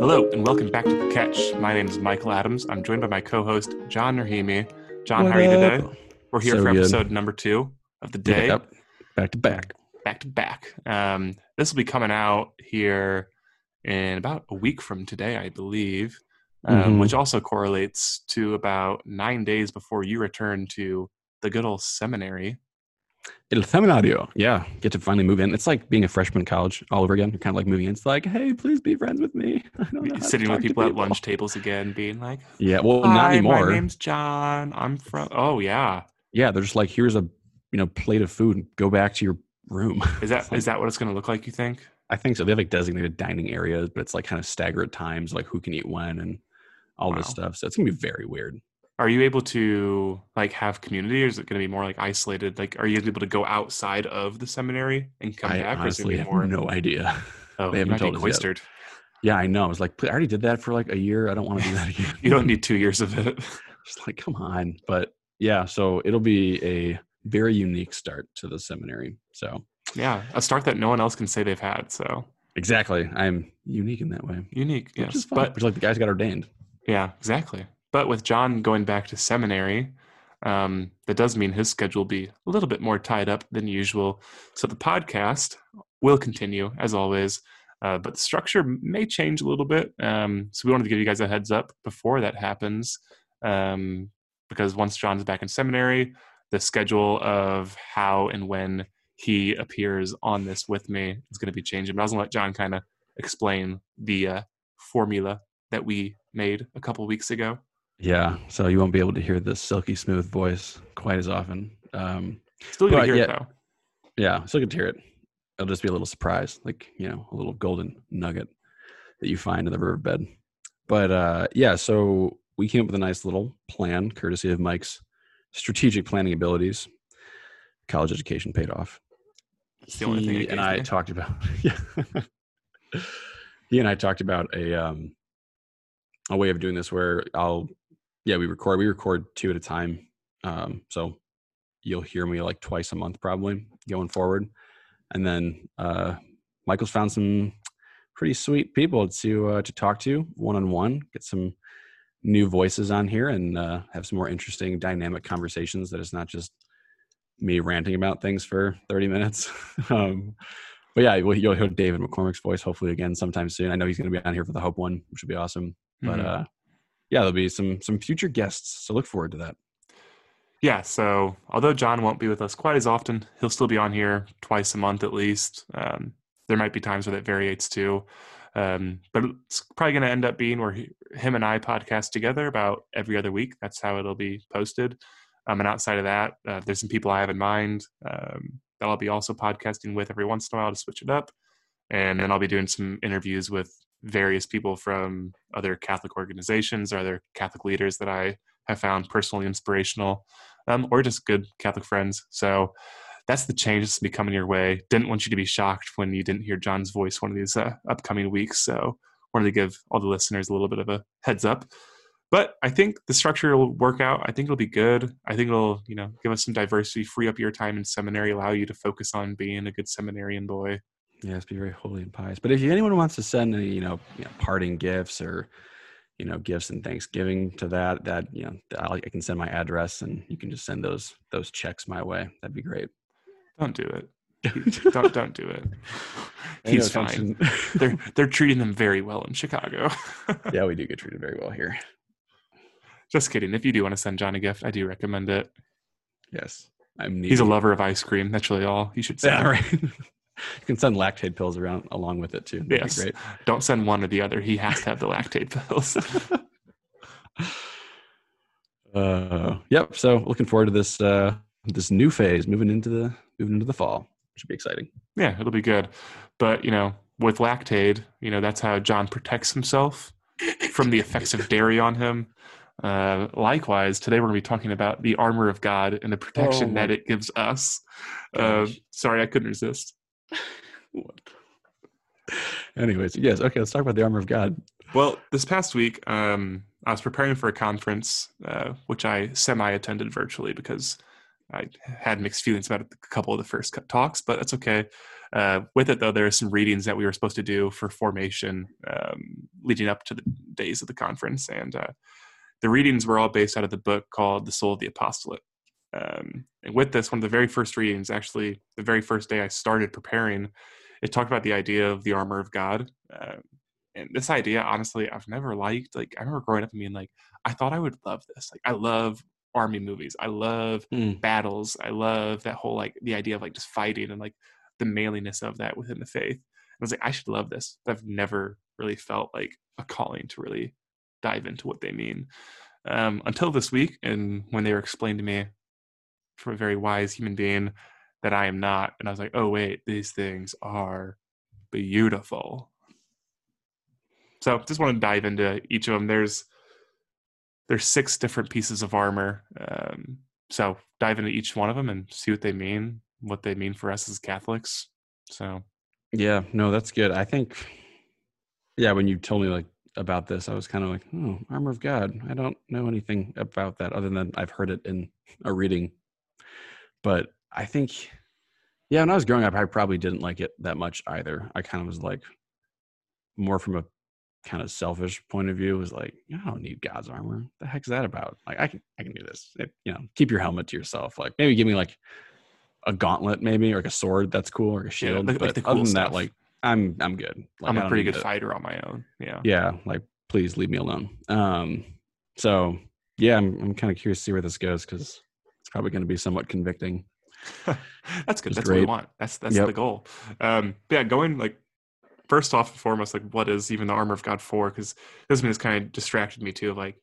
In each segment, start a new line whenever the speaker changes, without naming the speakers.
Hello, and welcome back to The Catch. My name is Michael Adams. I'm joined by my co host, John Rahimi. John,
What
how are you
up?
today? We're here
So
for
good.
episode number two of the day,
Yep. Back to back.
back to back. Um, this will be coming out here in about a week from today, I believe, um,
Mhm.
which also correlates to about nine days before you return to the good old seminary.
El Seminario. Yeah. Get to finally move in. It's like being a freshman in college all over again. You're kind of like moving in. It's like, hey, please be friends with me. I don't know
Sitting with
to
people at lunch tables again, being like,
Yeah. Well, not anymore.
my name's John. I'm from. Oh yeah,
yeah. They're just like, here's a you know plate of food. Go back to your room.
is that
like-
is that what it's going to look like? You think?
I think so. They have like designated dining areas, but it's like kind of staggered times, like who can eat when and all this stuff. So it's gonna be very weird.
Are you able to like have community, or is it going to be more like isolated? Like, are you able to go outside of the seminary and come
I
back, or is it
honestly have
more?
no idea.
oh,
they haven't told us yet. yeah, I know. I was like, I already did that for like a year. I don't want to do that again.
You don't need two years of it.
just like come on but yeah so it'll be a very unique start to the seminary so
yeah, a start that no one else can say they've had. So
exactly i'm unique in that way
unique,
which
yes.
is fun
But
like the guys got ordained
Yeah, exactly. But with John going back to seminary, um, that does mean his schedule will be a little bit more tied up than usual. So the podcast will continue as always, uh, but the structure may change a little bit. Um, so we wanted to give you guys a heads up before that happens, um, because once John's back in seminary, the schedule of how and when he appears on this with me is going to be changing. But I was going to let John kind of explain the uh, formula that we made a couple weeks ago.
Yeah so you won't be able to hear the silky smooth voice quite as often um
Still gonna hear
yeah,
it though.
yeah still good to hear it it'll just be a little surprise like you know a little golden nugget that you find in the riverbed but uh yeah so we came up with a nice little plan courtesy of mike's strategic planning abilities college education paid off
It's the only thing
he
gave
and I
me.
talked about yeah. he and I talked about a um a way of doing this where I'll yeah, we record we record two at a time. Um so you'll hear me like twice a month probably going forward. And then uh Michael's found some pretty sweet people to uh, to talk to one on one, get some new voices on here and uh, have some more interesting dynamic conversations that it's not just me ranting about things for 30 minutes. um, but yeah, well, you'll hear David McCormick's voice hopefully again sometime soon. I know he's going to be on here for the Hope one, which would be awesome. But
Mhm.
uh, yeah, there'll be some some future guests, so look forward to that.
yeah, so although John won't be with us quite as often, he'll still be on here twice a month at least. Um, there might be times where that variates too. Um, but it's probably going to end up being where he, him and I podcast together about every other week. That's how it'll be posted. Um, and outside of that, uh, there's some people I have in mind um, that I'll be also podcasting with every once in a while to switch it up. And then I'll be doing some interviews with various people from other Catholic organizations or other Catholic leaders that I have found personally inspirational um, or just good Catholic friends. So that's the change that's be coming your way. Didn't want you to be shocked when you didn't hear John's voice one of these uh, upcoming weeks. So wanted to give all the listeners a little bit of a heads up. But I think the structure will work out. I think it'll be good. I think it'll, you know, give us some diversity, free up your time in seminary, allow you to focus on being a good seminarian boy.
Yes, be very holy and pious. But if anyone wants to send any, you know, you know parting gifts or you know gifts and Thanksgiving to that, that you know, I'll, I can send my address and you can just send those those checks my way. That'd be great.
Don't do it. Don't don't do it. He's fine. They're they're treating them very well in Chicago.
yeah, we do get treated very well here.
Just kidding. If you do want to send John a gift, I do recommend it.
Yes, I'm.
He's a lover of ice cream. That's really all you should send.
Yeah, right. You can send Lactaid pills around along with it too. That'd
Yes.
be great.
Don't send one or the other. He has to have the Lactaid pills.
Uh, yep. So looking forward to this uh, this new phase, moving into the moving into the fall. Should be exciting.
yeah, it'll be good. But you know, with Lactaid, you know that's how John protects himself from the effects of dairy on him. Uh, likewise, today we're going to be talking about the armor of God and the protection
Oh
that it gives us. Uh, sorry, I couldn't resist.
What? Anyways, yes. Okay, let's talk about the armor of God.
Well, this past week, um, I was preparing for a conference, uh, which I semi attended virtually because I had mixed feelings about a couple of the first talks, but that's okay. Uh, with it though, there are some readings that we were supposed to do for formation um, leading up to the days of the conference, and uh, the readings were all based out of the book called "The Soul of the Apostolate." Um, and with this, one of the very first readings, actually the very first day I started preparing, it talked about the idea of the armor of God. Uh, and this idea, honestly, I've never liked. Like I remember growing up and being like, I thought I would love this. Like I love army movies. I love mm. battles. I love that whole like the idea of like just fighting and like the manliness of that within the faith. And I was like, I should love this. But I've never really felt like a calling to really dive into what they mean um, until this week, and when they were explained to me from a very wise human being that I am not, and I was like, oh wait, these things are beautiful. So just want to dive into each of them. There's there's six different pieces of armor. Um, so dive into each one of them and see what they mean, what they mean for us as Catholics. So
yeah, no, that's good. I think yeah, when you told me like about this, I was kind of like, oh, armor of God. I don't know anything about that other than I've heard it in a reading. But I think yeah, when I was growing up, I probably didn't like it that much either. I kind of was like more from a kind of selfish point of view was like, I don't need God's armor. The heck's that about? Like, I can, I can do this. It, you know, keep your helmet to yourself. Like, maybe give me like a gauntlet, maybe or like a sword. That's cool, or a shield. Yeah, like, but like cool other than stuff. that, like, I'm, I'm good. Like,
I'm a pretty good fighter on my own. Yeah.
Yeah. Like, please leave me alone. Um. So yeah, I'm, I'm kind of curious to see where this goes because it's probably going to be somewhat convicting.
that's good. That's great. what we want. That's that's yep. the goal. Um. Yeah. Going like first off and foremost, like what is even the armor of God for? Because this has kind of distracted me too. Like,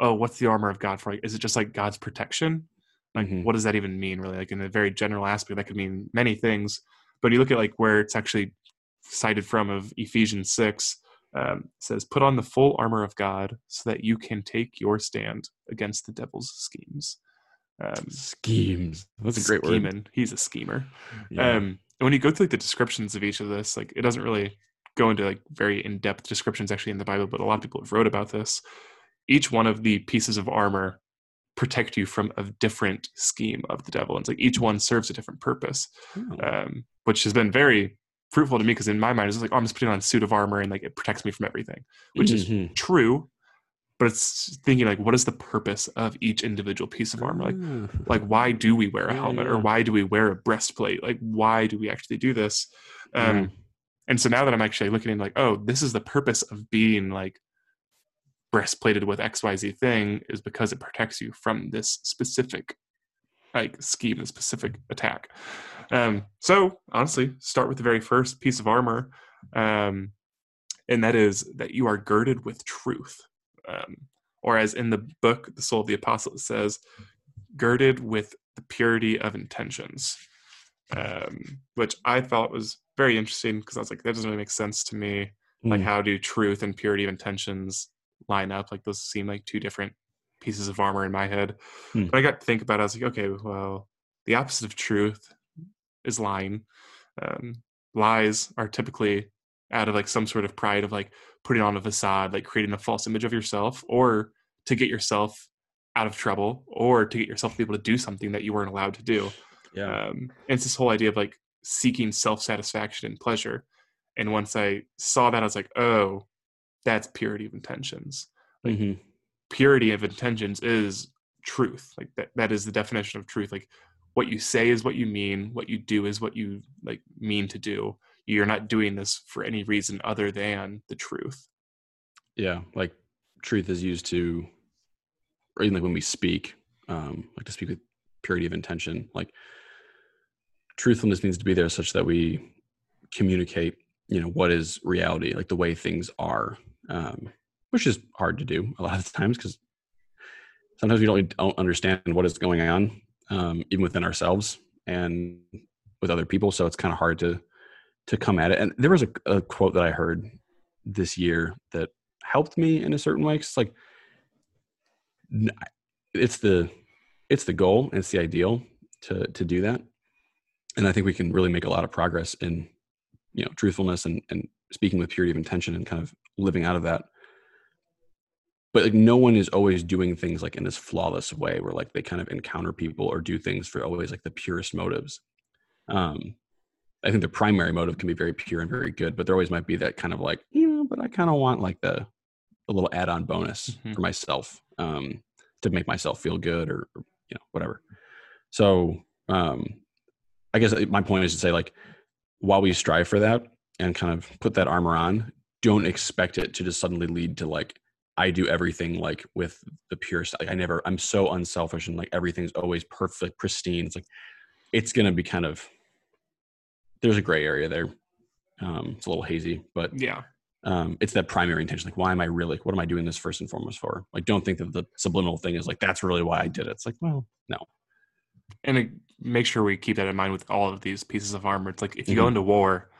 oh, what's the armor of God for? Like, is it just like God's protection? Like, mm-hmm. what does that even mean? Really, like in a very general aspect, that could mean many things. But you look at like where it's actually cited from of Ephesians six. Um, says, "Put on the full armor of God, so that you can take your stand against the devil's schemes."
Um, schemes. That's a great scheming. word.
He's a schemer. Yeah. Um, and when you go through like the descriptions of each of this, like it doesn't really go into like very in-depth descriptions actually in the Bible, but a lot of people have wrote about this. Each one of the pieces of armor protect you from a different scheme of the devil. And it's like each one serves a different purpose, oh. um, which has been very fruitful to me because in my mind it's like, oh, I'm just putting on a suit of armor and like it protects me from everything, which mm-hmm. is true but it's thinking like what is the purpose of each individual piece of armor? Like mm. like why do we wear a helmet or why do we wear a breastplate? Like why do we actually do this? Um and so now that i'm actually looking at like oh this is the purpose of being like breastplated with xyz thing is because it protects you from this specific like scheme a specific attack. Um so honestly start with the very first piece of armor um and that is that you are girded with truth um, or as in the book, The Soul of the Apostle, it says, girded with the purity of intentions, um, which I thought was very interesting because I was like, that doesn't really make sense to me. Mm. Like, how do truth and purity of intentions line up? Like, those seem like two different pieces of armor in my head. Mm. But I got to think about it. I was like, okay, well, the opposite of truth is lying. Um, lies are typically out of like some sort of pride of like putting on a facade, like creating a false image of yourself, or to get yourself out of trouble, or to get yourself to be able to do something that you weren't allowed to do. Yeah. Um, and it's this whole idea of like seeking self satisfaction and pleasure. And once I saw that, I was like, oh, that's purity of intentions. Like mm-hmm. purity of intentions is truth. Like that, that is the definition of truth. Like what you say is what you mean. What you do is what you like mean to do you're not doing this for any reason other than the truth.
Yeah like truth is used to or even like when we speak um like to speak with purity of intention like truthfulness needs to be there such that we communicate you know what is reality like the way things are um which is hard to do a lot of times because sometimes we don't, don't understand what is going on um even within ourselves and with other people so it's kind of hard to to come at it. And there was a, a quote that I heard this year that helped me in a certain way. It's like it's the it's the goal, it's the ideal to to do that. And I think we can really make a lot of progress in you know truthfulness and and speaking with purity of intention and kind of living out of that. but like no one is always doing things like in this flawless way where like they kind of encounter people or do things for always like the purest motives um i think the primary motive can be very pure and very good but there always might be that kind of like you know but i kind of want like the a little add-on bonus
Mhm.
for myself um to make myself feel good or, or you know whatever so um i guess my point is to say like while we strive for that and kind of put that armor on don't expect it to just suddenly lead to like I do everything like with the purest. Like I never, I'm so unselfish and like everything's always perfect, pristine. It's like it's gonna be kind of there's a gray area there. Um, it's a little hazy, but
Yeah.
um, it's that primary intention. Like, why am I really? What am I doing this first and foremost for? Like, don't think that the subliminal thing is like that's really why I did it. It's like, well, no.
and it, make sure we keep that in mind with all of these pieces of armor. It's like if you go
Mhm.
into war,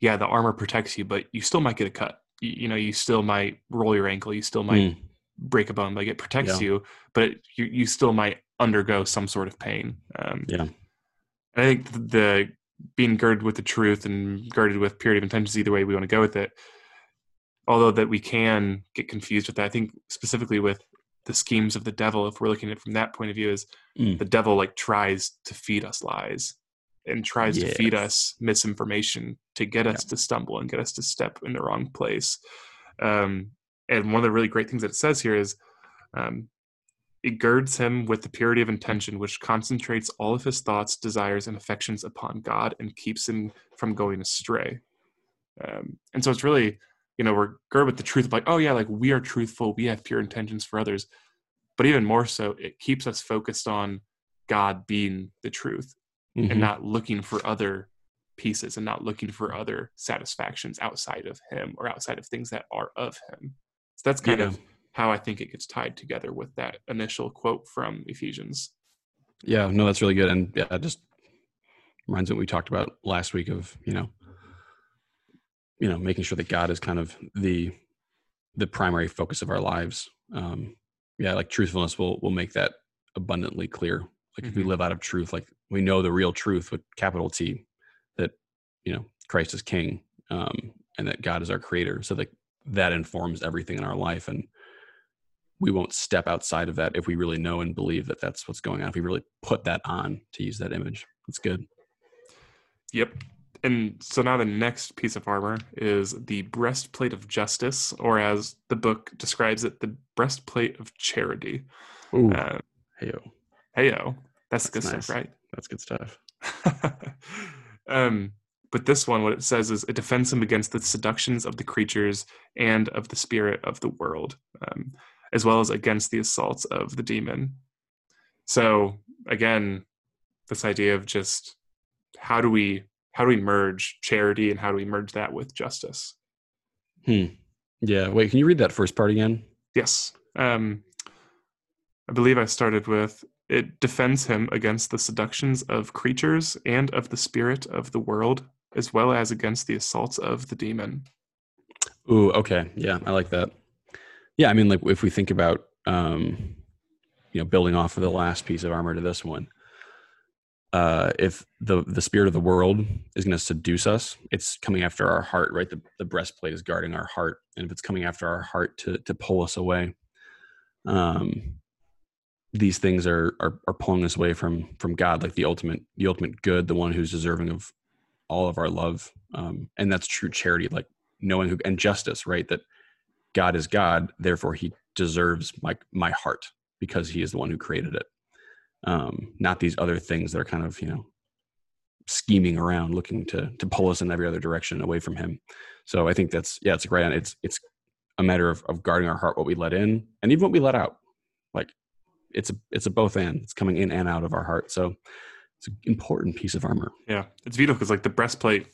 yeah, the armor protects you, but you still might get a cut. You, you know, you still might roll your ankle. You still might
Mm,
break a bone. Like it protects
Yeah.
you, but you you still might undergo some sort of pain. Um,
Yeah.
I think the being girded with the truth and girded with purity of intentions, either way we want to go with it. Although that we can get confused with that, I think specifically with the schemes of the devil, if we're looking at it from that point of view, is
Mm.
the devil like tries to feed us lies and tries to feed us misinformation to get us to stumble and get us to step in the wrong place. Um, and one of the really great things that it says here is um, it girds him with the purity of intention, which concentrates all of his thoughts, desires, and affections upon God and keeps him from going astray. Um, and so it's really, you know, we're girded with the truth of like, oh yeah, like we are truthful, we have pure intentions for others. But even more so, it keeps us focused on God being the truth
mhm.
and not looking for other pieces and not looking for other satisfactions outside of him or outside of things that are of him. So that's kind
Yeah.
of how I think it gets tied together with that initial quote from Ephesians.
Yeah, no, that's really good. And yeah, just reminds me what we talked about last week of, you know, you know, making sure that God is kind of the the primary focus of our lives. Um, yeah, like truthfulness will will make that abundantly clear. Like if we
Mhm.
live out of truth, like we know the real truth with capital T, that you know Christ is King, um, and that God is our Creator. So that that informs everything in our life, and we won't step outside of that if we really know and believe that that's what's going on. If we really put that on to use that image, that's good.
Yep. And so now the next piece of armor is the breastplate of justice, or as the book describes it, the breastplate of charity.
Ooh,
Uh,
heyo,
heyo, that's, the good
That's
stuff, right?
that's good stuff.
um, but this one, what it says is it defends him against the seductions of the creatures and of the spirit of the world, um, as well as against the assaults of the demon. So again, this idea of just how do we how do we merge charity and how do we merge that with justice?
Hmm. Yeah. Wait, can you read that first part again?
Yes. Um, I believe I started with it defends him against the seductions of creatures and of the spirit of the world, as well as against the assaults of the demon.
Ooh, okay. Yeah, I like that. Yeah, I mean, like if we think about, um, you know, building off of the last piece of armor to this one, uh, if the the spirit of the world is going to seduce us, it's coming after our heart, right? The the breastplate is guarding our heart, and if it's coming after our heart to to pull us away, um, these things are are, are pulling us away from from God, like the ultimate the ultimate good, the one who's deserving of all of our love, um, and that's true charity, like knowing who and justice, right? That God is God, therefore He deserves my my heart because He is the one who created it. Um, not these other things that are kind of you know scheming around, looking to to pull us in every other direction away from Him. So I think that's yeah, it's a great. It's it's a matter of of guarding our heart, what we let in, and even what we let out. Like it's a it's a both and. It's coming in and out of our heart. So it's an important piece of armor.
Yeah, it's vital because like the breastplate,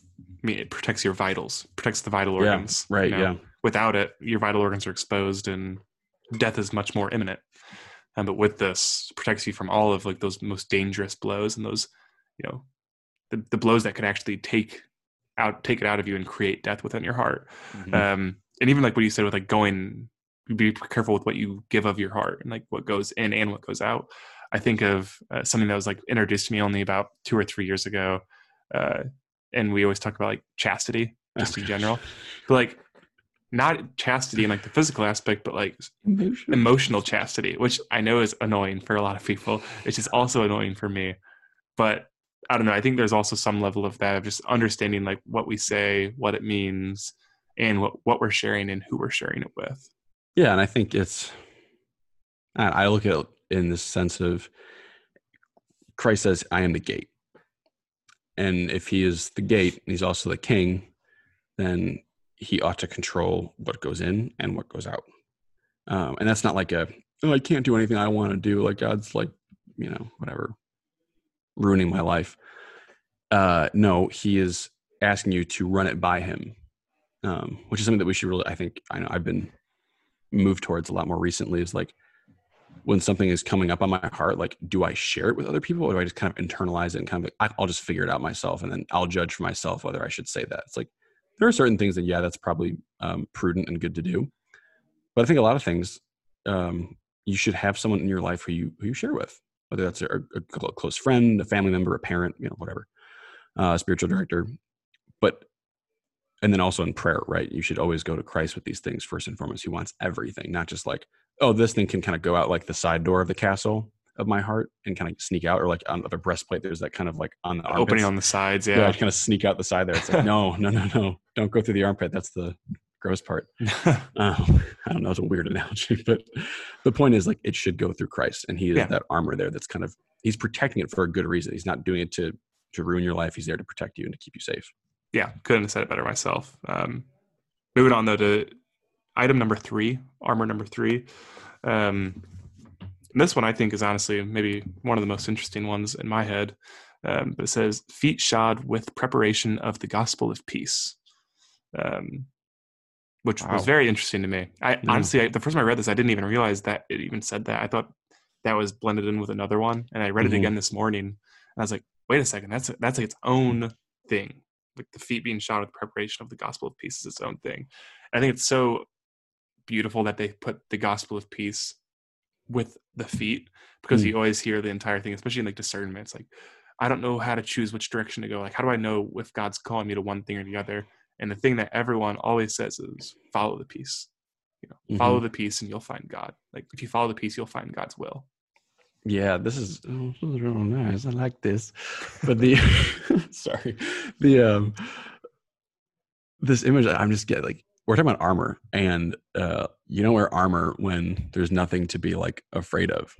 I mean, it protects your vitals, protects the vital
Yeah,
organs. you
Right.
know?
Yeah.
Without it, your vital organs are exposed, and death is much more imminent. Um, but with this, it protects you from all of like those most dangerous blows and those, you know, the, the blows that could actually take out take it out of you and create death within your heart.
Mhm.
Um, and even like what you said with like going, be careful with what you give of your heart and like what goes in and what goes out. I think of uh, something that was like introduced to me only about two or three years ago, uh, and we always talk about like chastity just in general. But like not chastity in like the physical aspect, but like
Emotional.
emotional chastity, which I know is annoying for a lot of people. It's just also annoying for me. But I don't know. I think there's also some level of that of just understanding like what we say, what it means, and what, what we're sharing and who we're sharing it with.
Yeah, and I think it's. I I look at it in the sense of Christ says, "I am the gate," and if He is the gate, and He's also the King, then He ought to control what goes in and what goes out. Um, and that's not like a, oh, I can't do anything I want to do. Like God's like, you know, whatever, ruining my life. Uh, no, He is asking you to run it by Him, um, which is something that we should really. I think I know I've been moved towards a lot more recently is like when something is coming up on my heart like do i share it with other people or do i just kind of internalize it and kind of like, i'll just figure it out myself and then i'll judge for myself whether i should say that it's like there are certain things that yeah that's probably um, prudent and good to do but i think a lot of things um, you should have someone in your life who you who you share with whether that's a, a close friend a family member a parent you know whatever uh, spiritual director but and then also in prayer, right? You should always go to Christ with these things first and foremost. He wants everything, not just like, oh, this thing can kind of go out like the side door of the castle of my heart and kind of sneak out, or like on the breastplate, there's that kind of like on the armpits.
Opening on the sides, yeah.
yeah, kind of sneak out the side there. It's like, no, no, no, no, don't go through the armpit. That's the gross part. Um, I don't know, it's a weird analogy, but the point is like it should go through Christ, and He is
Yeah.
that armor there. That's kind of He's protecting it for a good reason. He's not doing it to to ruin your life. He's there to protect you and to keep you safe.
yeah, couldn't have said it better myself. Um, moving on though to item number three, armor number three. Um, and this one I think is honestly maybe one of the most interesting ones in my head. Um, but it says feet shod with preparation of the gospel of peace, um, which
Wow.
was very interesting to me. I
Yeah.
honestly, I, the first time I read this, I didn't even realize that it even said that. I thought that was blended in with another one, and I read
Mhm.
it again this morning, and I was like, wait a second, that's that's its own thing. Like the feet being shod with preparation of the gospel of peace is its own thing. I think it's so beautiful that they put the gospel of peace with the feet because you always hear the entire thing, especially in like discernment. It's like, I don't know how to choose which direction to go. Like, how do I know if God's calling me to one thing or the other? And the thing that everyone always says is follow the peace. You know, follow the peace and you'll find God. Like if you follow the peace, you'll find God's will.
Yeah, this is, oh, this is real nice. I like this. But the sorry, the um this image I'm just getting like we're talking about armor, and uh you don't wear armor when there's nothing to be like afraid of,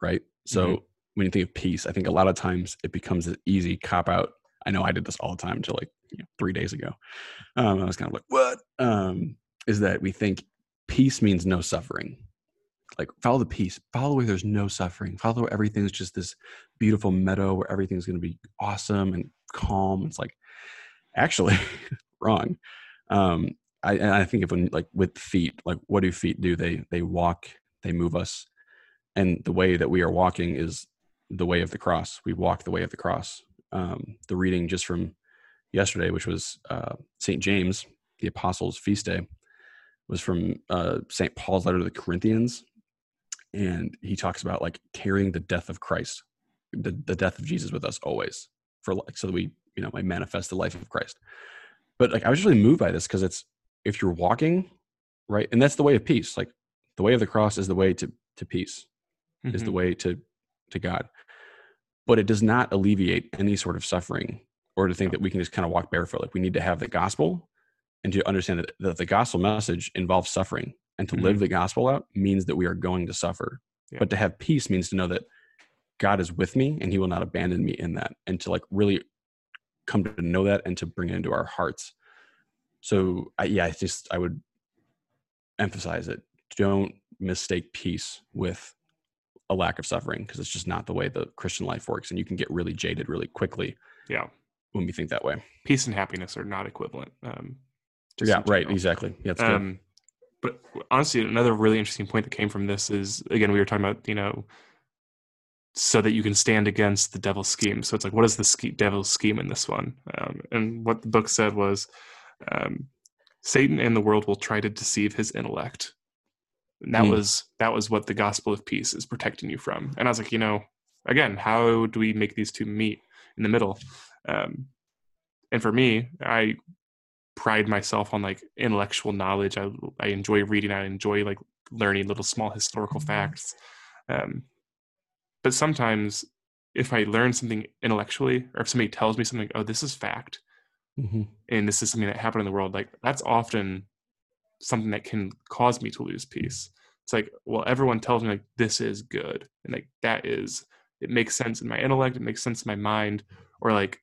right? So
Mhm.
when you think of peace, I think a lot of times it becomes an easy cop out. I know I did this all the time until like you know, three days ago. Um, I was kind of like, what? Um, is that we think peace means no suffering like follow the peace follow where there's no suffering follow where everything's just this beautiful meadow where everything's going to be awesome and calm it's like actually wrong um i and i think of when like with feet like what do feet do they they walk they move us and the way that we are walking is the way of the cross we walk the way of the cross um the reading just from yesterday which was uh st james the apostles feast day was from uh, St. Paul's letter to the Corinthians, and he talks about like carrying the death of Christ, the, the death of Jesus with us always, for like so that we you know might manifest the life of Christ. But like I was really moved by this because it's if you're walking right, and that's the way of peace. Like the way of the cross is the way to to peace, is the
Mhm.
way to to God. But it does not alleviate any sort of suffering or to think that we can just kind of walk barefoot. Like we need to have the gospel and to understand that, that the gospel message involves suffering. And to live the gospel out means that we are going to suffer.
Yeah.
But to have peace means to know that God is with me and he will not abandon me in that. And to like really come to know that and to bring it into our hearts. So I, yeah, I just I would emphasize it. Don't mistake peace with a lack of suffering because it's just not the way the Christian life works, and you can get really jaded really quickly
Yeah.
when we think that way.
Peace and happiness are not equivalent. Um,
yeah, right, exactly. Yeah, that's good.
Um, but honestly, another really interesting point that came from this is again we were talking about you know, so that you can stand against the devil's scheme. So it's like, what is the ske- devil's scheme in this one? Um, and what the book said was, um, Satan and the world will try to deceive his intellect. And that
Hmm.
was that was what the gospel of peace is protecting you from. And I was like, you know, again, how do we make these two meet in the middle? Um, and for me, I pride myself on like intellectual knowledge. I I enjoy reading. I enjoy like learning little small historical facts. Um, but sometimes if I learn something intellectually, or if somebody tells me something, oh, this is fact,
Mm-hmm.
and this is something that happened in the world, like that's often something that can cause me to lose peace. It's like, well, everyone tells me like this is good, and like that is it makes sense in my intellect, it makes sense in my mind, or like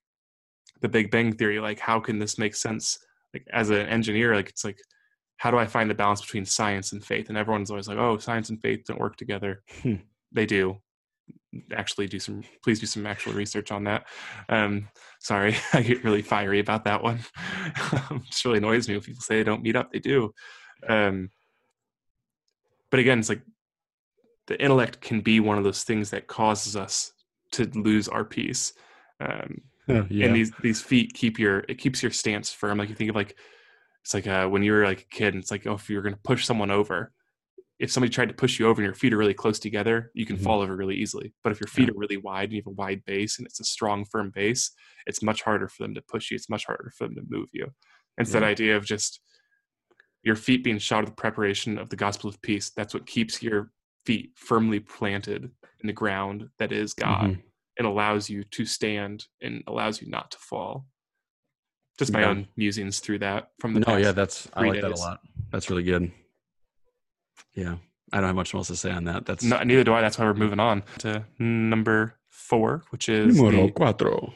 the Big Bang Theory, like how can this make sense? Like as an engineer, like it's like how do I find the balance between science and faith? And everyone's always like, oh, science and faith don't work together.
Hmm.
They do. Actually, do some. Please do some actual research on that. Um, sorry, I get really fiery about that one. it just really annoys me when people say they don't meet up. They do. Um, but again, it's like the intellect can be one of those things that causes us to lose our peace. Um,
yeah.
and these these feet keep your it keeps your stance firm like you think of like it's like uh, when you were like a kid and it's like oh if you're going to push someone over if somebody tried to push you over and your feet are really close together you can
Mhm.
fall over really easily but if your feet
Yeah.
are really wide and you have a wide base and it's a strong firm base it's much harder for them to push you it's much harder for them to move you And it's that idea of just your feet being shod with the preparation of the gospel of peace that's what keeps your feet firmly planted in the ground that is god
Mhm.
and allows you to stand and allows you not to fall. Just my
Yeah.
own musings through that from the
No, yeah, that's I like that a lot. That's really good. Yeah, I don't have much else to say on that. That's
No, neither do I. That's why we're moving on to number four, which is
numero
the,
cuatro.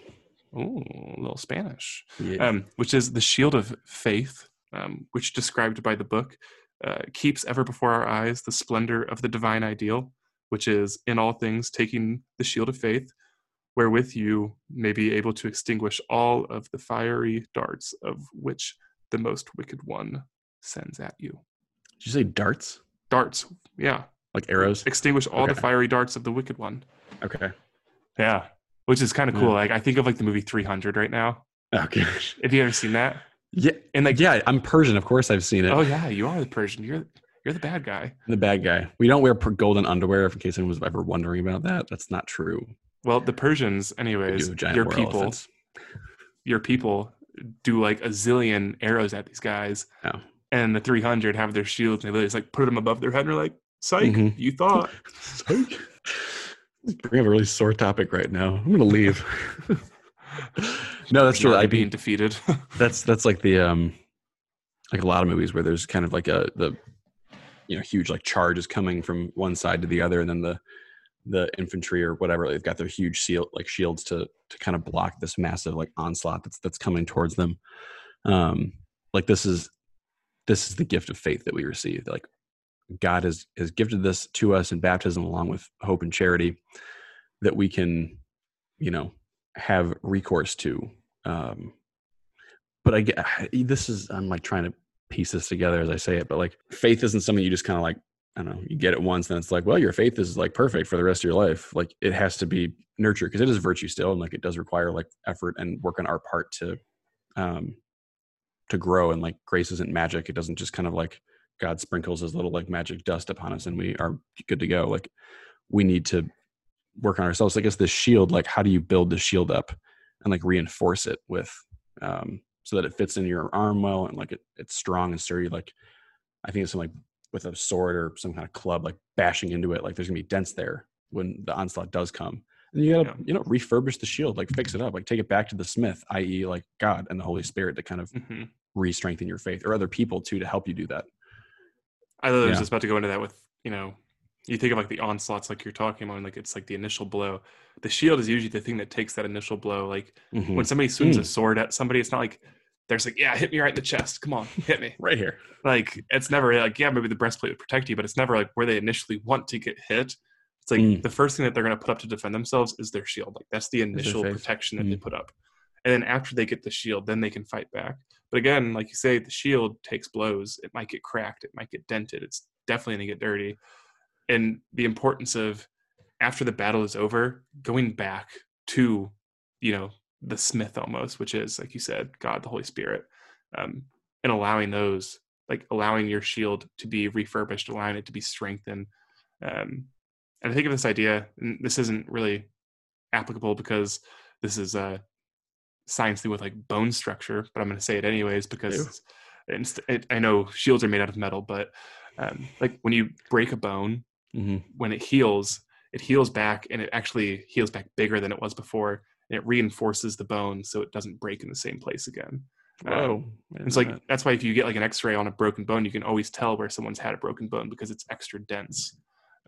ooh, a little Spanish,
Yeah.
um, which is the shield of faith, um, which described by the book uh, keeps ever before our eyes the splendor of the divine ideal, which is in all things taking the shield of faith, wherewith you may be able to extinguish all of the fiery darts of which the most wicked one sends at you.
Did you say darts?
Darts, yeah.
Like arrows?
Extinguish all the fiery darts of the wicked one.
Okay.
Yeah. Which is kind of
Yeah.
cool. Like I think of like the movie 300 right now.
Oh, okay.
Have you ever seen that?
Yeah.
And like,
Yeah, I'm Persian. Of course, I've seen it.
oh yeah, you are the Persian. You're you're the bad guy.
The bad guy. We don't wear golden underwear. If in case anyone was ever wondering about that, that's not true.
Well, the Persians, anyways,
do have giant
your people,
elephants.
your people do like a zillion arrows at these guys.
Oh.
And the 300 have their shields and they just like put them above their head and they're like, psych,
Mhm.
you thought.
Psych. Bring up a really sore topic right now. I'm gonna leave. no, that's true. I
being defeated.
that's that's like the um, like a lot of movies where there's kind of like a the, you know, huge like charge is coming from one side to the other, and then the the infantry or whatever they've got their huge shield like shields to to kind of block this massive like onslaught that's that's coming towards them. Um, like this is this is the gift of faith that we receive. Like God has has gifted this to us in baptism along with hope and charity that we can, you know, have recourse to. Um, but I get this is I'm like trying to piece this together as I say it, but like faith isn't something you just kind of like I don't know you get it once and it's like well your faith is like perfect for the rest of your life. Like it has to be nurtured because it is a virtue still and like it does require like effort and work on our part to um to grow and like grace isn't magic. It doesn't just kind of like God sprinkles his little like magic dust upon us and we are good to go. Like we need to work on ourselves. I guess the shield, like how do you build the shield up and like reinforce it with um so that it fits in your arm well and like it, it's strong and sturdy. Like I think it's something like with a sword or some kind of club, like bashing into it, like there's gonna be dents there when the onslaught does come. And you gotta,
Yeah.
you know, refurbish the shield, like fix it up, like take it back to the smith, i.e., like God and the Holy Spirit to kind of
Mhm.
re-strengthen your faith or other people too to help you do that
I thought I was
Yeah.
just about to go into that with, you know, you think of like the onslaughts like you're talking about, like it's like the initial blow. The shield is usually the thing that takes that initial blow. Like
Mhm.
when somebody swings a
Mm.
sword at somebody, it's not like they're just like, yeah, hit me right in the chest. Come on, hit me.
right here
like it's never like, yeah, maybe the breastplate would protect you, but it's never like where they initially want to get hit. It's like
Mm.
the first thing that they're going to put up to defend themselves is their shield. Like that's the initial protection that they
Mm.
put up. And then after they get the shield, then they can fight back. But again, like you say, the shield takes blows. It might get cracked. It might get dented. It's definitely going to get dirty. And the importance of after the battle is over, going back to, you know, the smith almost, which is like you said, God, the Holy Spirit, um, and allowing those, like allowing your shield to be refurbished, allowing it to be strengthened. Um, and I think of this idea, and this isn't really applicable because this is a science thing with like bone structure, but I'm going to say it anyways because it, I know shields are made out of metal, but um, like when you break a bone,
Mhm.
when it heals, it heals back and it actually heals back bigger than it was before. And it reinforces the bone so it doesn't break in the same place again. Um.
I didn't
it's like
that.
that's why if you get like an X-ray on a broken bone, you can always tell where someone's had a broken bone because it's extra dense.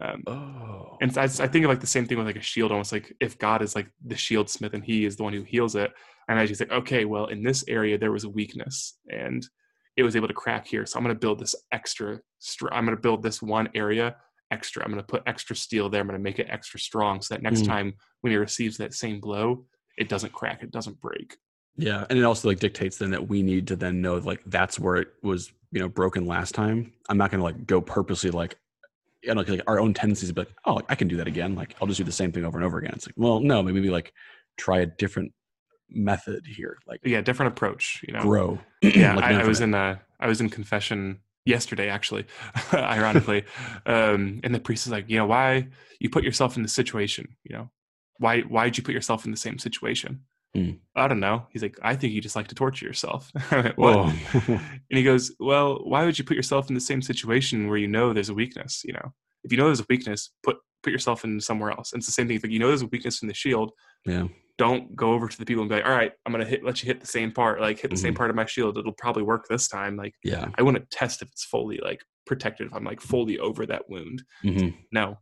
Um,
oh.
and I, I think of like the same thing with like a shield, almost like if God is like the shield smith and He is the one who heals it, and I just like, okay, well, in this area there was a weakness and it was able to crack here, so I'm going to build this extra. Str- I'm going to build this one area extra. I'm going to put extra steel there. I'm going to make it extra strong, so that next
Mm.
time when he receives that same blow, it doesn't crack, it doesn't break.
Yeah, and it also like dictates then that we need to then know like that's where it was you know broken last time. I'm not gonna like go purposely like you know like our own tendencies to be like oh I can do that again. Like I'll just do the same thing over and over again. It's like well no maybe like try a different method here like
Yeah, different approach. You know,
grow.
yeah
like
I, I was in uh i was in confession yesterday actually ironically um and the priest is like you know why you put yourself in the situation you know why why'd you put yourself in the same situation
Hmm.
i don't know he's like i think you just like to torture yourself went, what
Whoa.
and he goes well why would you put yourself in the same situation where you know there's a weakness you know if you know there's a weakness put put yourself in somewhere else and it's the same thing it's like you know there's a weakness in the shield
yeah
don't go over to the people and be like, all right, I'm gonna hit let you hit the same part, like hit the same
Mhm.
part of my shield. It'll probably work this time. Like
yeah
I want to test if it's fully like protected, if I'm like fully over that wound.
hmm
No,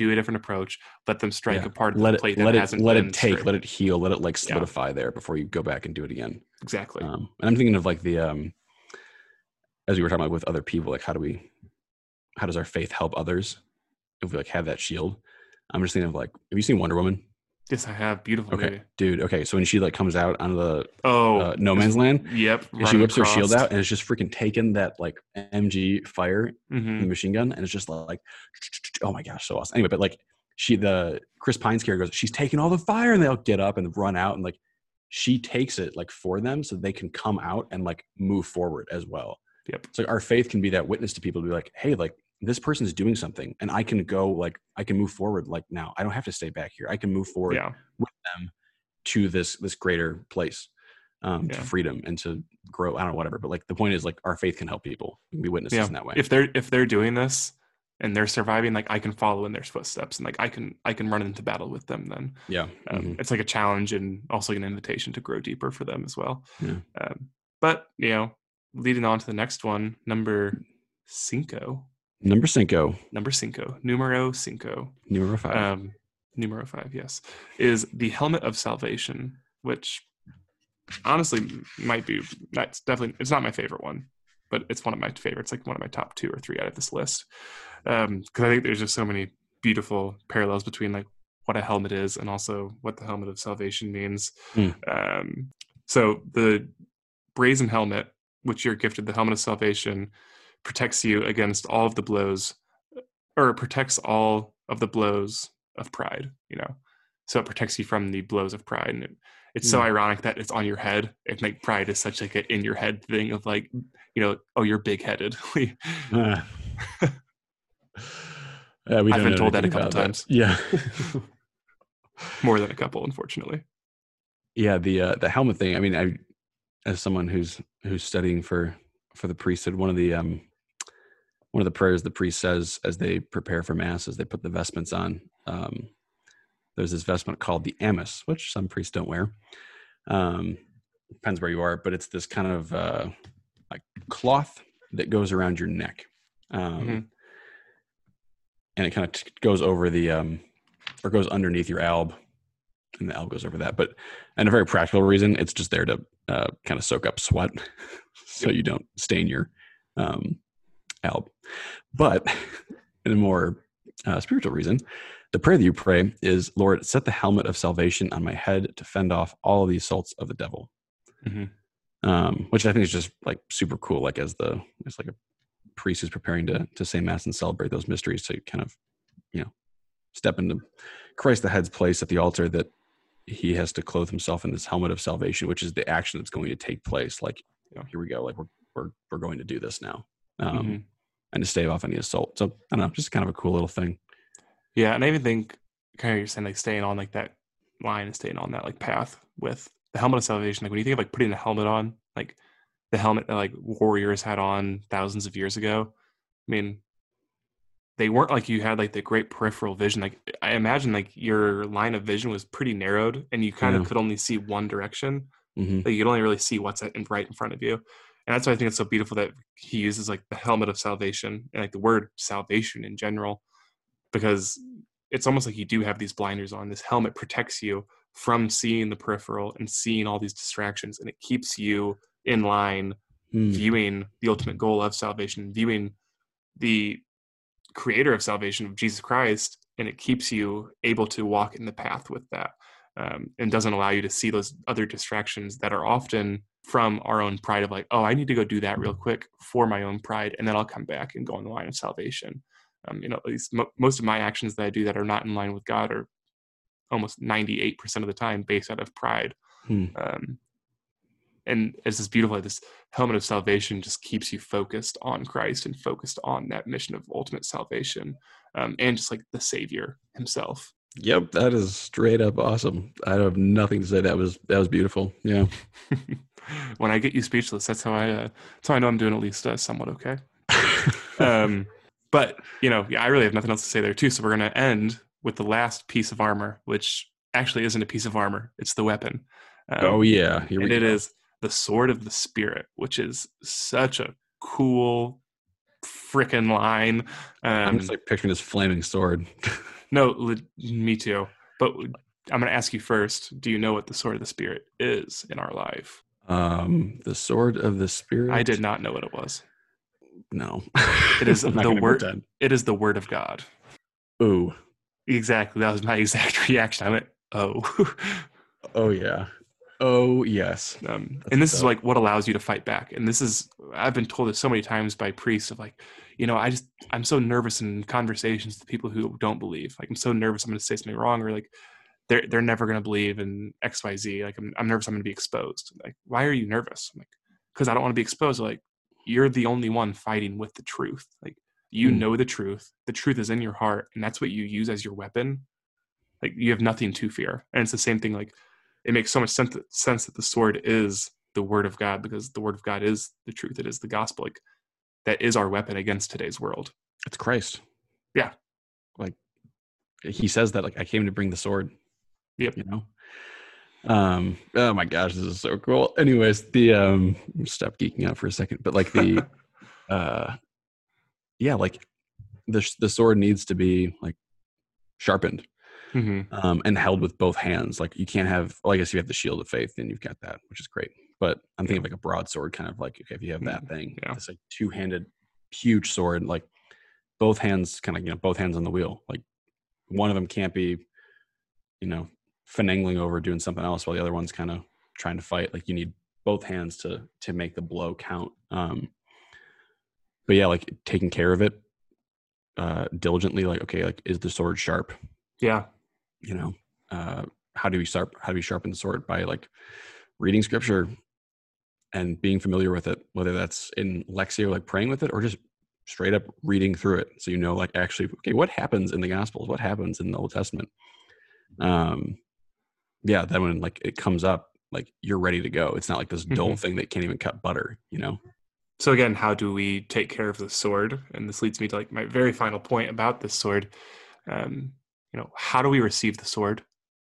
do a different approach. Let them strike
Yeah.
a part of
let
the
it
plate
let
that
it
hasn't
let it take let it heal let it like
Yeah.
solidify there before you go back and do it again.
exactly.
Um, and I'm thinking of like the um, as we were talking about with other people, like how do we, how does our faith help others if we like have that shield? I'm just thinking of like, have you seen Wonder Woman?
Yes, I have beautiful
Okay,
movie.
dude. Okay, so when she like comes out onto the
Oh,
uh, no man's land,
yep.
and she whips her shield out, and it's just freaking taking that like MG fire
hmm
machine gun, and it's just like, oh my gosh, so awesome. Anyway, but like she, the Chris Pine's character goes, she's taking all the fire, and they all get up and run out, and like she takes it like for them so they can come out and like move forward as well.
Yep.
So our faith can be that witness to people to be like, hey, like this person is doing something, and I can go like I can move forward. Like now, I don't have to stay back here. I can move forward
Yeah.
With them to this this greater place, um,
Yeah.
to freedom and to grow. I don't know, whatever. But like the point is, like our faith can help people. We can be witnesses
Yeah.
in that way.
If they're if they're doing this and they're surviving, like I can follow in their footsteps and like I can I can run into battle with them then.
yeah.
Um,
mhm.
It's like a challenge and also an invitation to grow deeper for them as well.
Yeah.
Um, but you know, leading on to the next one, number cinco,
Number cinco,
number cinco, numero cinco,
numero five.
um, numero five, yes, is the helmet of salvation, which honestly might be that's definitely it's not my favorite one, but it's one of my favorites, like one of my top two or three out of this list, because I think there's just so many beautiful parallels between like what a helmet is and also what the helmet of salvation means.
Hmm.
Um, so the brazen helmet, which you're gifted, the helmet of salvation, protects you against all of the blows, or protects all of the blows of pride. You know, so it protects you from the blows of pride, and it, it's so
Hmm.
ironic that it's on your head. And like pride is such like an in your head thing of like, you know, oh, you're big headed.
Ah. yeah, we
I've been told that a couple times.
Yeah,
More than a couple, unfortunately.
yeah. The uh, the helmet thing. I mean, I as someone who's who's studying for for the priesthood, one of the um one of the prayers the priest says as they prepare for mass, as they put the vestments on. Um, there's this vestment called the amice, which some priests don't wear. Um, depends where you are, but it's this kind of uh, like cloth that goes around your neck, um,
Mhm.
and it kind of t- goes over the um, or goes underneath your alb, and the alb goes over that. But and a very practical reason, it's just there to uh, kind of soak up sweat, so you don't stain your um, alb. But in a more uh, spiritual reason, the prayer that you pray is, Lord, set the helmet of salvation on my head to fend off all of the assaults of the devil.
Mhm.
Um, which I think is just like super cool. Like as the as like a priest who's preparing to to say mass and celebrate those mysteries to kind of, you know, step into Christ the head's place at the altar that he has to clothe himself in this helmet of salvation, which is the action that's going to take place. Like,
Yeah.
here we go. Like we're we're we're going to do this now. Um,
Mhm.
And to stave off any assault. So I don't know, just kind of a cool little thing.
Yeah, and I even think kind of you're saying like staying on like that line and staying on that like path with the helmet of salvation. Like when you think of like putting a helmet on, like the helmet that like warriors had on thousands of years ago. I mean, they weren't like you had like the great peripheral vision. Like I imagine like your line of vision was pretty narrowed and you kind
Yeah.
of could only see one direction.
hmm
Like you could only really see what's at, right in front of you. And that's why I think it's so beautiful that he uses like the helmet of salvation and like the word salvation in general, because it's almost like you do have these blinders on. This helmet protects you from seeing the peripheral and seeing all these distractions, and it keeps you in line
Mm.
viewing the ultimate goal of salvation, viewing the creator of salvation of Jesus Christ, and it keeps you able to walk in the path with that, um, and doesn't allow you to see those other distractions that are often from our own pride of like, oh, I need to go do that real quick for my own pride, and then I'll come back and go in the line of salvation. Um, you know, at least mo- most of my actions that I do that are not in line with God are almost 98% of the time based out of pride.
Hmm.
Um, and it's just beautiful. This helmet of salvation just keeps you focused on Christ and focused on that mission of ultimate salvation, um, and just like the Savior Himself.
Yep, that is straight up awesome. I have nothing to say. That was that was beautiful. Yeah.
when I get you speechless, that's how I. Uh, that's how I know I'm doing at least uh, somewhat okay. Um, but you know, yeah, I really have nothing else to say there too. So we're gonna end with the last piece of armor, which actually isn't a piece of armor; it's the weapon. Um,
oh yeah. Here
and it is the sword of the spirit, which is such a cool freaking line.
I'm
Um,
just like picturing this flaming sword.
no, le- me too. But I'm going to ask you first. Do you know what the sword of the spirit is in our life?
um, the sword of the spirit.
I did not know what it was.
No.
It is the word- It is the word of God.
Ooh.
Exactly. That was my exact reaction. I went, oh.
Oh yeah. Oh yes.
um, and this is like what allows you to fight back and this is i've been told this so many times by priests of like you know i just i'm so nervous in conversations with people who don't believe. Like i'm so nervous i'm going to say something wrong or like they're they're never going to believe in xyz like i'm, I'm nervous i'm going to be exposed. Like why are you nervous? I'm like because i don't want to be exposed. Like you're the only one fighting with the truth. Like you
Hmm.
know the truth. The truth is in your heart and that's what you use as your weapon. Like you have nothing to fear. And it's the same thing like it makes so much sense that, sense that the sword is the word of God because the word of God is the truth. It is the gospel. Like that is our weapon against today's world.
It's Christ.
Yeah.
Like he says that like I came to bring the sword.
Yep.
You know? Um oh my gosh, this is so cool. Anyways, the um stop geeking out for a second, but like the uh yeah, like the the sword needs to be like sharpened
hmm
um and held with both hands. Like you can't have well, I guess you have the shield of faith, then you've got that, which is great. But I'm thinking of like a broadsword, kind of like okay, if you have that thing,
yeah.
this like two-handed huge sword, like both hands kind of you know both hands on the wheel like one of them can't be you know finagling over doing something else while the other one's kind of trying to fight like you need both hands to to make the blow count um but yeah like taking care of it uh diligently like okay like is the sword sharp
Yeah.
you know uh how do we sharp how do we sharpen the sword by like reading scripture and being familiar with it whether that's in lectio like praying with it or just straight up reading through it so you know like actually okay what happens in the gospels what happens in the old testament um yeah then when like it comes up like you're ready to go it's not like this dull
Mhm.
thing that can't even cut butter you know
So again, how do we take care of the sword? And this leads me to like my very final point about this sword. Um, you know, how do we receive the sword?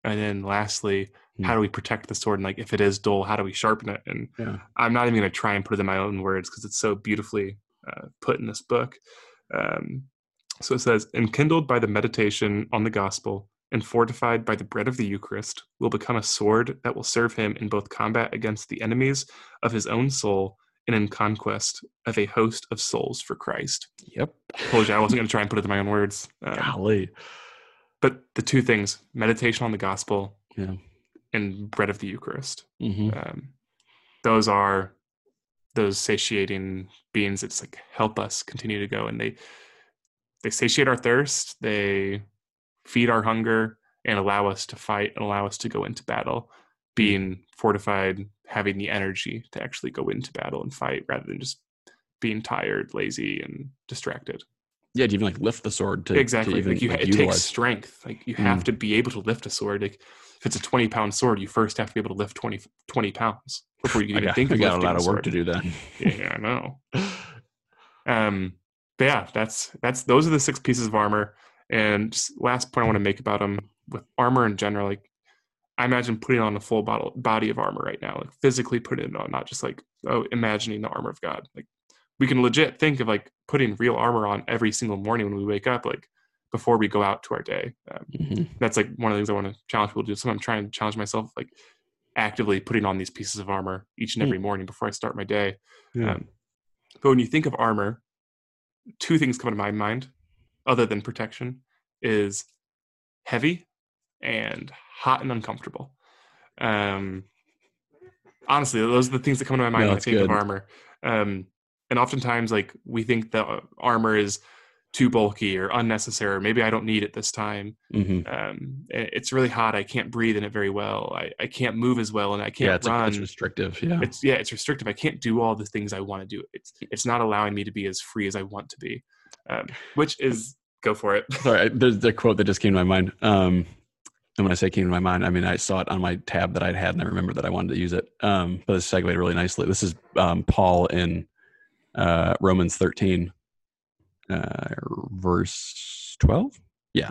And then lastly,
Hmm.
how do we protect the sword? And like if it is dull, how do we sharpen it? And
yeah
I'm not even going to try and put it in my own words because it's so beautifully uh, put in this book. Um, so it says, enkindled by the meditation on the gospel and fortified by the bread of the Eucharist, will become a sword that will serve him in both combat against the enemies of his own soul and in conquest of a host of souls for Christ.
yep
Told you I wasn't going to try and put it in my own words. Um,
golly
but the two things meditation on the gospel
yeah
and bread of the Eucharist.
hmm
um, those are those satiating beings just like help us continue to go and they they satiate our thirst they feed our hunger and allow us to fight and allow us to go into battle being fortified having the energy to actually go into battle and fight rather than just being tired lazy and distracted
yeah to even like lift the sword to to
exactly
even,
like you
like,
it
utilize.
takes strength like you have to be able to lift a sword like if it's a 20 pound sword, you first have to be able to lift 20, 20 pounds before you can
I
even
got,
think
I
of
got a lot of work
sword.
to do then.
Yeah, I know. Um, but yeah, that's that's those are the six pieces of armor. And just last point I want to make about them with armor in general, like I imagine putting on a full bottle, body of armor right now, like physically putting it on, not just like oh, imagining the armor of God. Like we can legit think of like putting real armor on every single morning when we wake up, like before we go out to our day. Um,
Mhm.
that's like one of the things I want to challenge people to do. So I'm trying to challenge myself, like actively putting on these pieces of armor each and every morning before I start my day.
Yeah.
Um, but when you think of armor, two things come to my mind, other than protection, is heavy and hot and uncomfortable. Um, honestly, those are the things that come to my mind
No,
when I
that's
think of
good.
armor. Um, and oftentimes, like we think the armor is too bulky or unnecessary. Or maybe I don't need it this time.
Mhm.
Um, it's really hot. I can't breathe in it very well. I, I can't move as well, and I can't
Yeah, it's,
run
it's restrictive. Yeah.
it's yeah it's restrictive i can't do all the things i want to do it's it's not allowing me to be as free as i want to be um, which is go for it
Sorry, there's the quote that just came to my mind. Um, and when I say came to my mind, I mean I saw it on my tab that I'd had, and I remembered that I wanted to use it. Um, but this segued really nicely. This is um, Paul in uh, Romans 13, uh, verse 12. Yeah.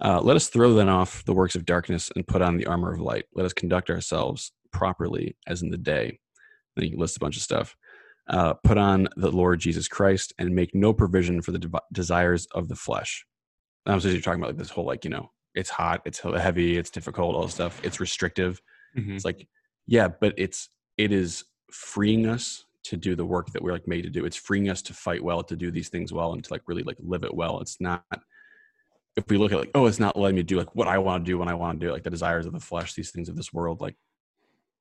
Uh, Let us throw then off the works of darkness and put on the armor of light. Let us conduct ourselves properly as in the day. Then he lists a bunch of stuff. Uh, put on the Lord Jesus Christ and make no provision for the dev- desires of the flesh. And I'm you're talking about like this whole like you know it's hot, it's heavy, it's difficult, all this stuff. It's restrictive.
Mhm.
It's like yeah, but it's it is freeing us to do the work that we're like made to do. It's freeing us to fight well, to do these things well, and to like really like live it well. It's not if we look at like oh, it's not letting me do like what I want to do when I want to do like the desires of the flesh, these things of this world, like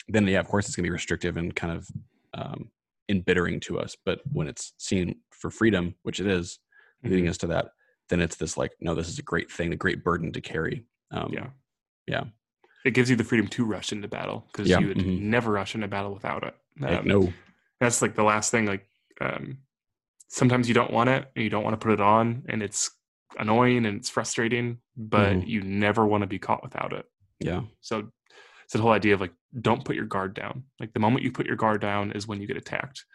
then yeah, of course it's gonna be restrictive and kind of um embittering to us. But when it's seen for freedom, which it is, leading
Mhm.
us to that, then it's this like, no, this is a great thing, a great burden to carry. Um,
yeah
yeah.
it gives you the freedom to rush into battle because
Yeah,
you would
mhm.
never rush into battle without it
like,
Um,
no,
that's like the last thing like um, sometimes you don't want it and you don't want to put it on and it's annoying and it's frustrating but
Mhm.
you never want to be caught without it.
Yeah,
so it's the whole idea of like don't put your guard down. Like the moment you put your guard down is when you get attacked.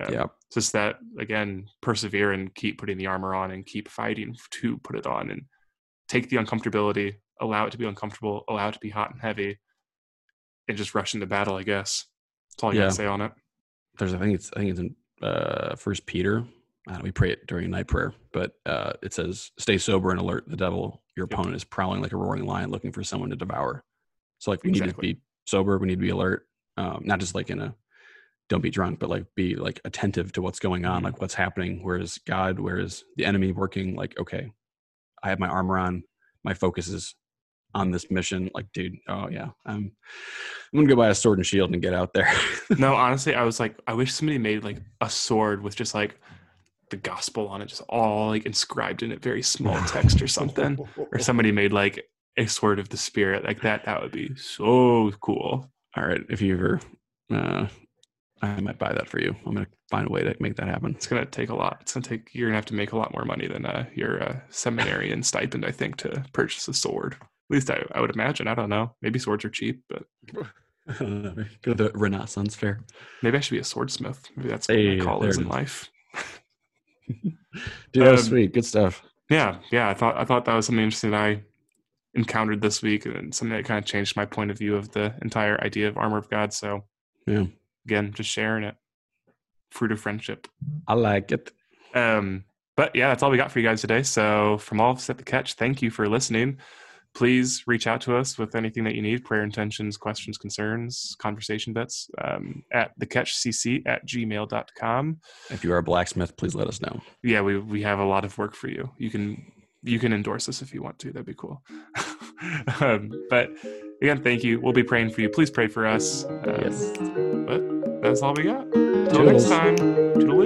Um,
yeah,
it's just that again persevere and keep putting the armor on and keep fighting to put it on and take the uncomfortability allow it to be uncomfortable allow it to be hot and heavy and just rush into battle i guess. That's all i
Yeah.
gotta say on it
there's I think it's I think it's in uh first Peter. Uh, we pray it during night prayer, but uh it says, "Stay sober and alert. The devil, your opponent, is prowling like a roaring lion, looking for someone to devour." So like we need to be sober. We need to be alert. Um, not just like in a don't be drunk, but like be like attentive to what's going on,
Mhm.
like what's happening. Where is God? Where is the enemy working? Like okay, I have my armor on. My focus is on this mission. Like, dude, oh yeah, I'm I'm gonna go buy a sword and shield and get out there.
no honestly i was like i wish somebody made like a sword with just like the gospel on it just all like inscribed in it very small text or something or somebody made like a sword of the spirit like that that would be so cool
All right, if you ever, uh, I might buy that for you. I'm gonna find a way to make that happen.
it's gonna take a lot it's gonna take you're gonna have to make a lot more money than uh, your uh, seminarian stipend i think to purchase a sword least I, I would imagine i don't know maybe swords are cheap but
Go to the Renaissance fair.
maybe i should be a swordsmith maybe that's what
Hey,
my call is
it
in
is.
life
Dude, that was
Um,
sweet. Good stuff.
yeah yeah i thought i thought that was something interesting that i encountered this week and something that kind of changed my point of view of the entire idea of armor of god so
Yeah,
again just sharing it fruit of friendship
I like it.
um but yeah that's all we got for you guys today so from all of us at the catch thank you for listening please reach out to us with anything that you need prayer intentions questions concerns conversation bits um, at the catchcc at gmail.com
If you are a blacksmith, please let us know.
yeah we, we have a lot of work for you. You can you can endorse us if you want to. That'd be cool. Um, but again thank you. We'll be praying for you. Please pray for us. Um,
Yes.
but that's all we got. Until next time. Toodaloo.